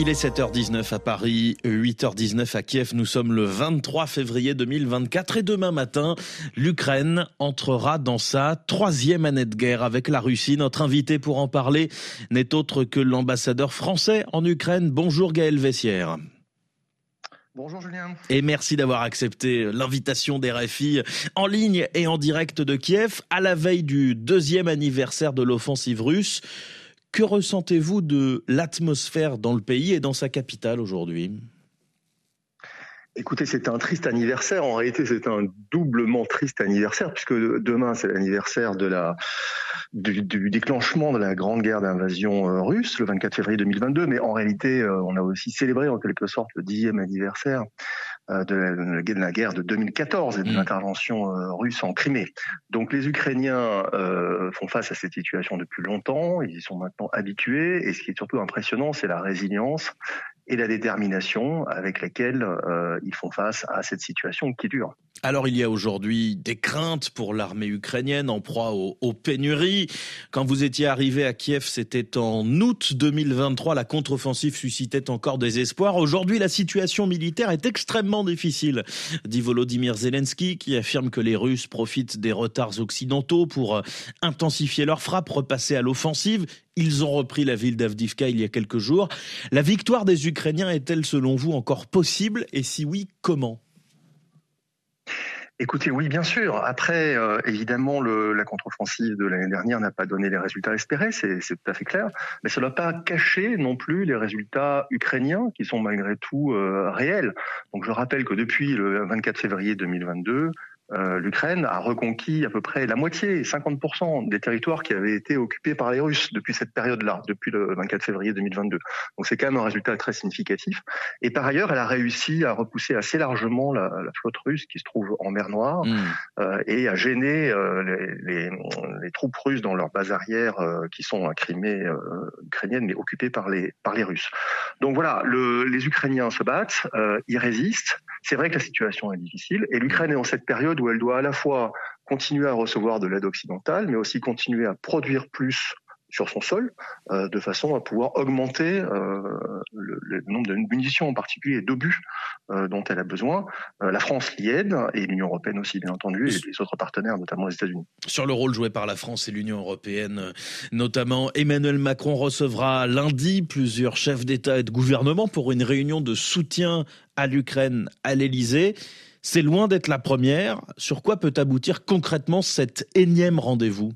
Il est 7h19 à Paris, 8h19 à Kiev. Nous sommes le 23 février 2024 et demain matin, l'Ukraine entrera dans sa troisième année de guerre avec la Russie. Notre invité pour en parler n'est autre que l'ambassadeur français en Ukraine. Bonjour Gaël Vessière. Bonjour Julien. Et merci d'avoir accepté l'invitation des RFI en ligne et en direct de Kiev à la veille du deuxième anniversaire de l'offensive russe. Que ressentez-vous de l'atmosphère dans le pays et dans sa capitale aujourd'hui? Écoutez, c'est un triste anniversaire. En réalité, c'est un doublement triste anniversaire puisque demain, c'est l'anniversaire du, déclenchement de la grande guerre d'invasion euh, russe, le 24 février 2022. Mais en réalité, euh, on a aussi célébré en quelque sorte le dixième anniversaire de la, guerre de 2014 et de l'intervention russe en Crimée. Donc les Ukrainiens font face à cette situation depuis longtemps, ils y sont maintenant habitués, et ce qui est surtout impressionnant, c'est la résilience et la détermination avec laquelle euh, ils font face à cette situation qui dure. Alors il y a aujourd'hui des craintes pour l'armée ukrainienne en proie aux, pénuries. Quand vous étiez arrivé à Kiev, c'était en août 2023, la contre-offensive suscitait encore des espoirs. Aujourd'hui, la situation militaire est extrêmement difficile, dit Volodymyr Zelensky, qui affirme que les Russes profitent des retards occidentaux pour euh, intensifier leurs frappes, repasser à l'offensive. Ils ont repris la ville d'Avdivka il y a quelques jours. La victoire des Ukrainiens est-elle selon vous encore possible? Et si oui, comment? Écoutez, oui, bien sûr. Après, euh, évidemment, la contre-offensive de l'année dernière n'a pas donné les résultats espérés, c'est tout à fait clair. Mais ça n'a pas caché non plus les résultats ukrainiens qui sont malgré tout euh, réels. Donc je rappelle que depuis le 24 février 2022, euh, l'Ukraine a reconquis à peu près la moitié, 50% des territoires qui avaient été occupés par les Russes depuis cette période-là, depuis le 24 février 2022. Donc c'est quand même un résultat très significatif. Et par ailleurs, elle a réussi à repousser assez largement la, la flotte russe qui se trouve en mer Noire mmh. euh, et à gêner euh, les, les, les, troupes russes dans leurs bases arrières euh, qui sont à Crimée euh, ukrainienne mais occupées par les, par les Russes. Donc voilà, le, les Ukrainiens se battent, ils résistent. C'est vrai que la situation est difficile et l'Ukraine est en cette période où elle doit à la fois continuer à recevoir de l'aide occidentale, mais aussi continuer à produire plus sur son sol, euh, de façon à pouvoir augmenter euh, le, nombre de munitions en particulier d'obus euh, dont elle a besoin. la France l'y aide, et l'Union européenne aussi, bien entendu, et les autres partenaires, notamment les États-Unis. Sur le rôle joué par la France et l'Union européenne, notamment, Emmanuel Macron recevra lundi plusieurs chefs d'État et de gouvernement pour une réunion de soutien à l'Ukraine à l'Élysée. C'est loin d'être la première. Sur quoi peut aboutir concrètement cet énième rendez-vous?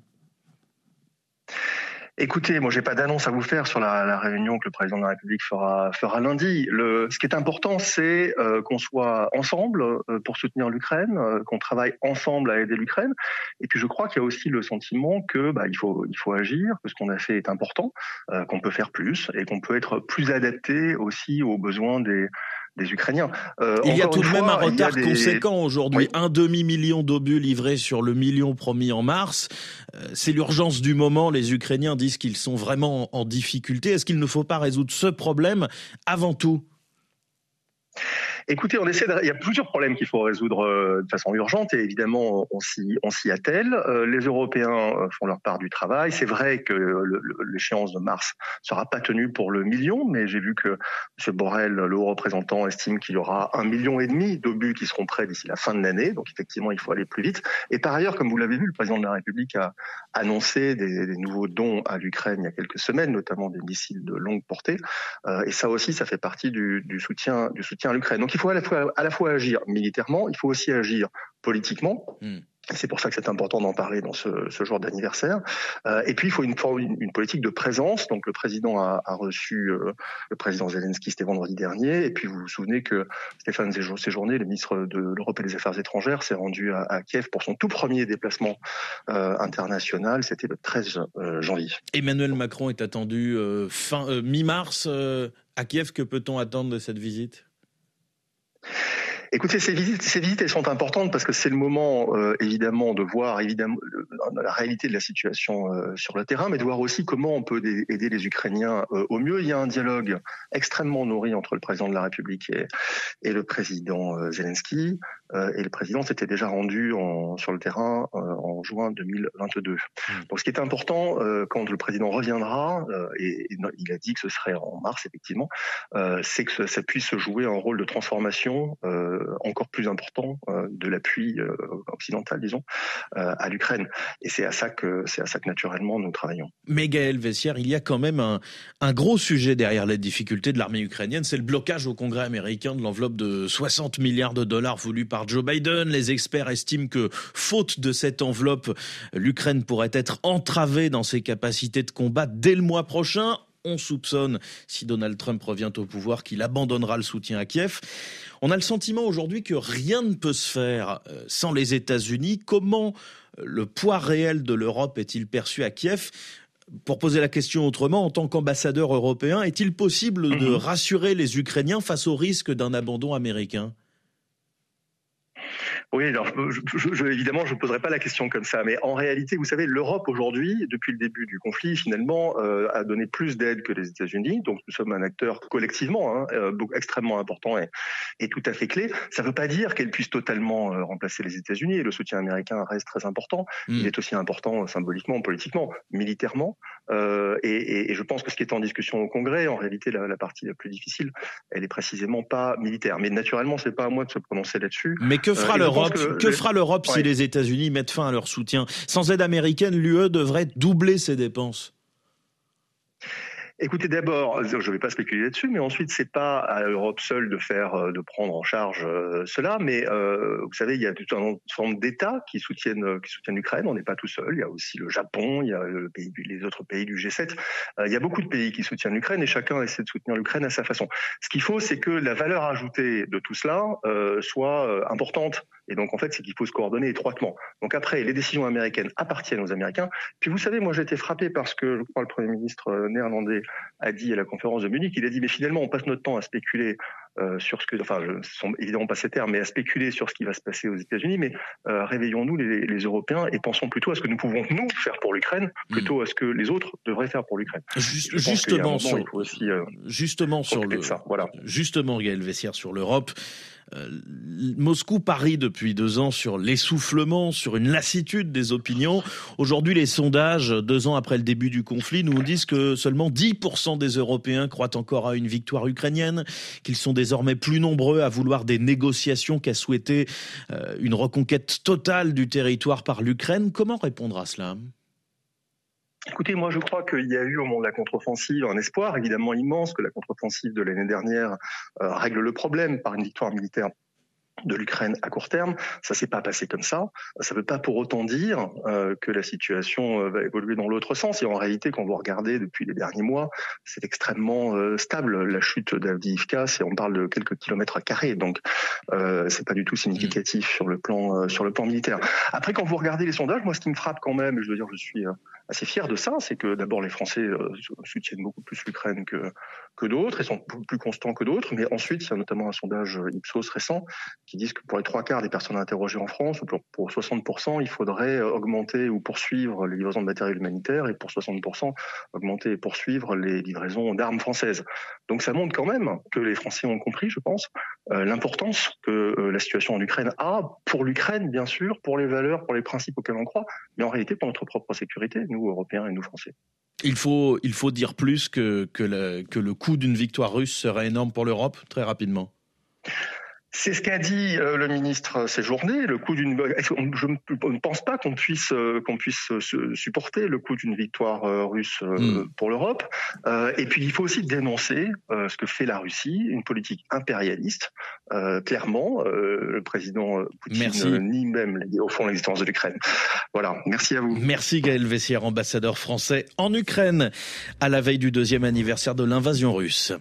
Écoutez, moi, j'ai pas d'annonce à vous faire sur la, la, réunion que le président de la République fera, fera lundi. Le, ce qui est important, c'est euh, qu'on soit ensemble euh, pour soutenir l'Ukraine, euh, qu'on travaille ensemble à aider l'Ukraine. Et puis, je crois qu'il y a aussi le sentiment que bah, il faut il faut agir, que ce qu'on a fait est important, qu'on peut faire plus et qu'on peut être plus adapté aussi aux besoins des des Ukrainiens. Euh, il y a tout de même un retard conséquent aujourd'hui. Un demi-million d'obus livrés sur le million promis en mars. Euh, c'est l'urgence du moment. Les Ukrainiens disent qu'ils sont vraiment en difficulté. Est-ce qu'il ne faut pas résoudre ce problème avant tout? Écoutez, on essaie il y a plusieurs problèmes qu'il faut résoudre euh, de façon urgente et évidemment on s'y on attelle. Euh, les Européens euh, font leur part du travail. C'est vrai que l'échéance de mars sera pas tenue pour le million, mais j'ai vu que M. Borrell, le haut représentant, estime qu'il y aura un million et demi d'obus qui seront prêts d'ici la fin de l'année. Donc effectivement, il faut aller plus vite. Et par ailleurs, comme vous l'avez vu, le président de la République a annoncé des, des nouveaux dons à l'Ukraine il y a quelques semaines, notamment des missiles de longue portée. et ça aussi, ça fait partie du, du soutien du soutien à l'Ukraine il faut à la fois, à la fois agir militairement, il faut aussi agir politiquement. Hmm. C'est pour ça que c'est important d'en parler dans ce, ce jour d'anniversaire. Euh, et puis il faut une, une, une, politique de présence. Donc le président a, a reçu euh, le président Zelensky c'était vendredi dernier. Et puis vous vous souvenez que Stéphane Séjourné, le ministre de l'Europe et des Affaires étrangères, s'est rendu à, à, Kiev pour son tout premier déplacement euh, international. C'était le 13 euh, janvier. Emmanuel Macron est attendu fin mi-mars à Kiev. Que peut-on attendre de cette visite? Écoutez, ces visites, ces visites, elles sont importantes parce que c'est le moment, euh, évidemment, de voir évidemment la réalité de la situation euh, sur le terrain, mais de voir aussi comment on peut aider les Ukrainiens euh, au mieux. Il y a un dialogue extrêmement nourri entre le président de la République et, et le président Zelensky. Et le président s'était déjà rendu en, sur le terrain en juin 2022. Mmh. Donc ce qui est important quand le président reviendra, et, il a dit que ce serait en mars effectivement, c'est que ça puisse jouer un rôle de transformation encore plus important de l'appui occidental, disons, à l'Ukraine. Et c'est à ça que c'est à ça que naturellement nous travaillons. Mais Gaël Vessière, il y a quand même un, un gros sujet derrière les difficultés de l'armée ukrainienne, c'est le blocage au Congrès américain de l'enveloppe de 60 milliards de dollars voulue par Joe Biden. Les experts estiment que, faute de cette enveloppe, l'Ukraine pourrait être entravée dans ses capacités de combat dès le mois prochain. On soupçonne, si Donald Trump revient au pouvoir, qu'il abandonnera le soutien à Kiev. On a le sentiment aujourd'hui que rien ne peut se faire euh, sans les États-Unis. Comment euh, le poids réel de l'Europe est-il perçu à Kiev? Pour poser la question autrement, en tant qu'ambassadeur européen, est-il possible de mhm. rassurer les Ukrainiens face au risque d'un abandon américain? Oui, alors je, évidemment, je ne poserai pas la question comme ça, mais en réalité, vous savez, l'Europe aujourd'hui, depuis le début du conflit, finalement, euh, a donné plus d'aide que les États-Unis. Donc, nous sommes un acteur collectivement hein, euh, extrêmement important et, et, tout à fait clé. Ça ne veut pas dire qu'elle puisse totalement euh, remplacer les États-Unis. Et le soutien américain reste très important. Hmm. Il est aussi important symboliquement, politiquement, militairement. Et, et, et, je pense que ce qui est en discussion au Congrès, en réalité, la, la partie la plus difficile, elle est précisément pas militaire. Mais naturellement, c'est pas à moi de se prononcer là-dessus. Mais que fera l'Europe que, fera l'Europe si les États-Unis mettent fin à leur soutien Sans aide américaine, l'UE devrait doubler ses dépenses. Écoutez, d'abord, je ne vais pas spéculer là-dessus, mais ensuite, c'est pas à l'Europe seule de faire, euh, de prendre en charge euh, cela. Mais euh, vous savez, il y a toute une forme d'États qui soutiennent, qui soutiennent l'Ukraine. On n'est pas tout seul. Il y a aussi le Japon, il y a le pays, les autres pays du G7. il y a beaucoup de pays qui soutiennent l'Ukraine et chacun essaie de soutenir l'Ukraine à sa façon. Ce qu'il faut, c'est que la valeur ajoutée de tout cela soit importante. Et donc, en fait, c'est qu'il faut se coordonner étroitement. Donc après, les décisions américaines appartiennent aux Américains. Puis vous savez, moi, j'ai été frappé parce que je crois le Premier ministre néerlandais a dit à la conférence de Munich, il a dit mais finalement on passe notre temps à spéculer euh, sur ce que, enfin, ce sont évidemment pas ces termes, mais à spéculer sur ce qui va se passer aux États-Unis. Mais euh, réveillons-nous les, les, Européens et pensons plutôt à ce que nous pouvons nous faire pour l'Ukraine, hmm. plutôt à ce que les autres devraient faire pour l'Ukraine. justement, sur, euh, justement sur le, ça, voilà. justement, Gaël Vessière sur l'Europe. Euh, Moscou parie depuis deux ans sur l'essoufflement, sur une lassitude des opinions. Aujourd'hui, les sondages, deux ans après le début du conflit, nous disent que seulement 10% des Européens croient encore à une victoire ukrainienne, qu'ils sont désormais plus nombreux à vouloir des négociations qu'à souhaiter euh, une reconquête totale du territoire par l'Ukraine. Comment répondre à cela? Écoutez, moi je crois qu'il y a eu au moment de la contre-offensive un espoir évidemment immense que la contre-offensive de l'année dernière euh, règle le problème par une victoire militaire de l'Ukraine à court terme. Ça s'est pas passé comme ça. Ça ne veut pas pour autant dire euh, que la situation euh, va évoluer dans l'autre sens. Et en réalité, quand vous regardez depuis les derniers mois, c'est extrêmement euh, stable. La chute d'Avdiivka, c'est on parle de quelques kilomètres à carré, donc euh, c'est pas du tout significatif sur le plan sur le plan militaire. Après, quand vous regardez les sondages, moi, ce qui me frappe quand même, et je veux dire, je suis assez fier de ça, c'est que d'abord les Français soutiennent beaucoup plus l'Ukraine que que d'autres et sont plus constants que d'autres. Mais ensuite, il y a notamment un sondage Ipsos récent qui disent que pour les trois quarts des personnes interrogées en France, ou pour, 60%, il faudrait augmenter ou poursuivre les livraisons de matériel humanitaire, et pour 60%, augmenter et poursuivre les livraisons d'armes françaises. Donc ça montre quand même que les Français ont compris, je pense, euh, l'importance que euh, la situation en Ukraine a pour l'Ukraine, bien sûr, pour les valeurs, pour les principes auxquels on croit, mais en réalité pour notre propre sécurité, Européens et nous, Français. Il faut, il faut dire plus que, que, le, que le coût d'une victoire russe serait énorme pour l'Europe, très rapidement. C'est ce qu'a dit euh, le ministre ces journées. Le coût d'une, je ne pense pas qu'on puisse euh, qu'on puisse supporter le coût d'une victoire euh, russe hmm. pour l'Europe. et puis il faut aussi dénoncer ce que fait la Russie, une politique impérialiste. clairement, le président Poutine nie même au fond l'existence de l'Ukraine. Voilà. Merci à vous. Merci Gaël Vessière, ambassadeur français en Ukraine, à la veille du deuxième anniversaire de l'invasion russe.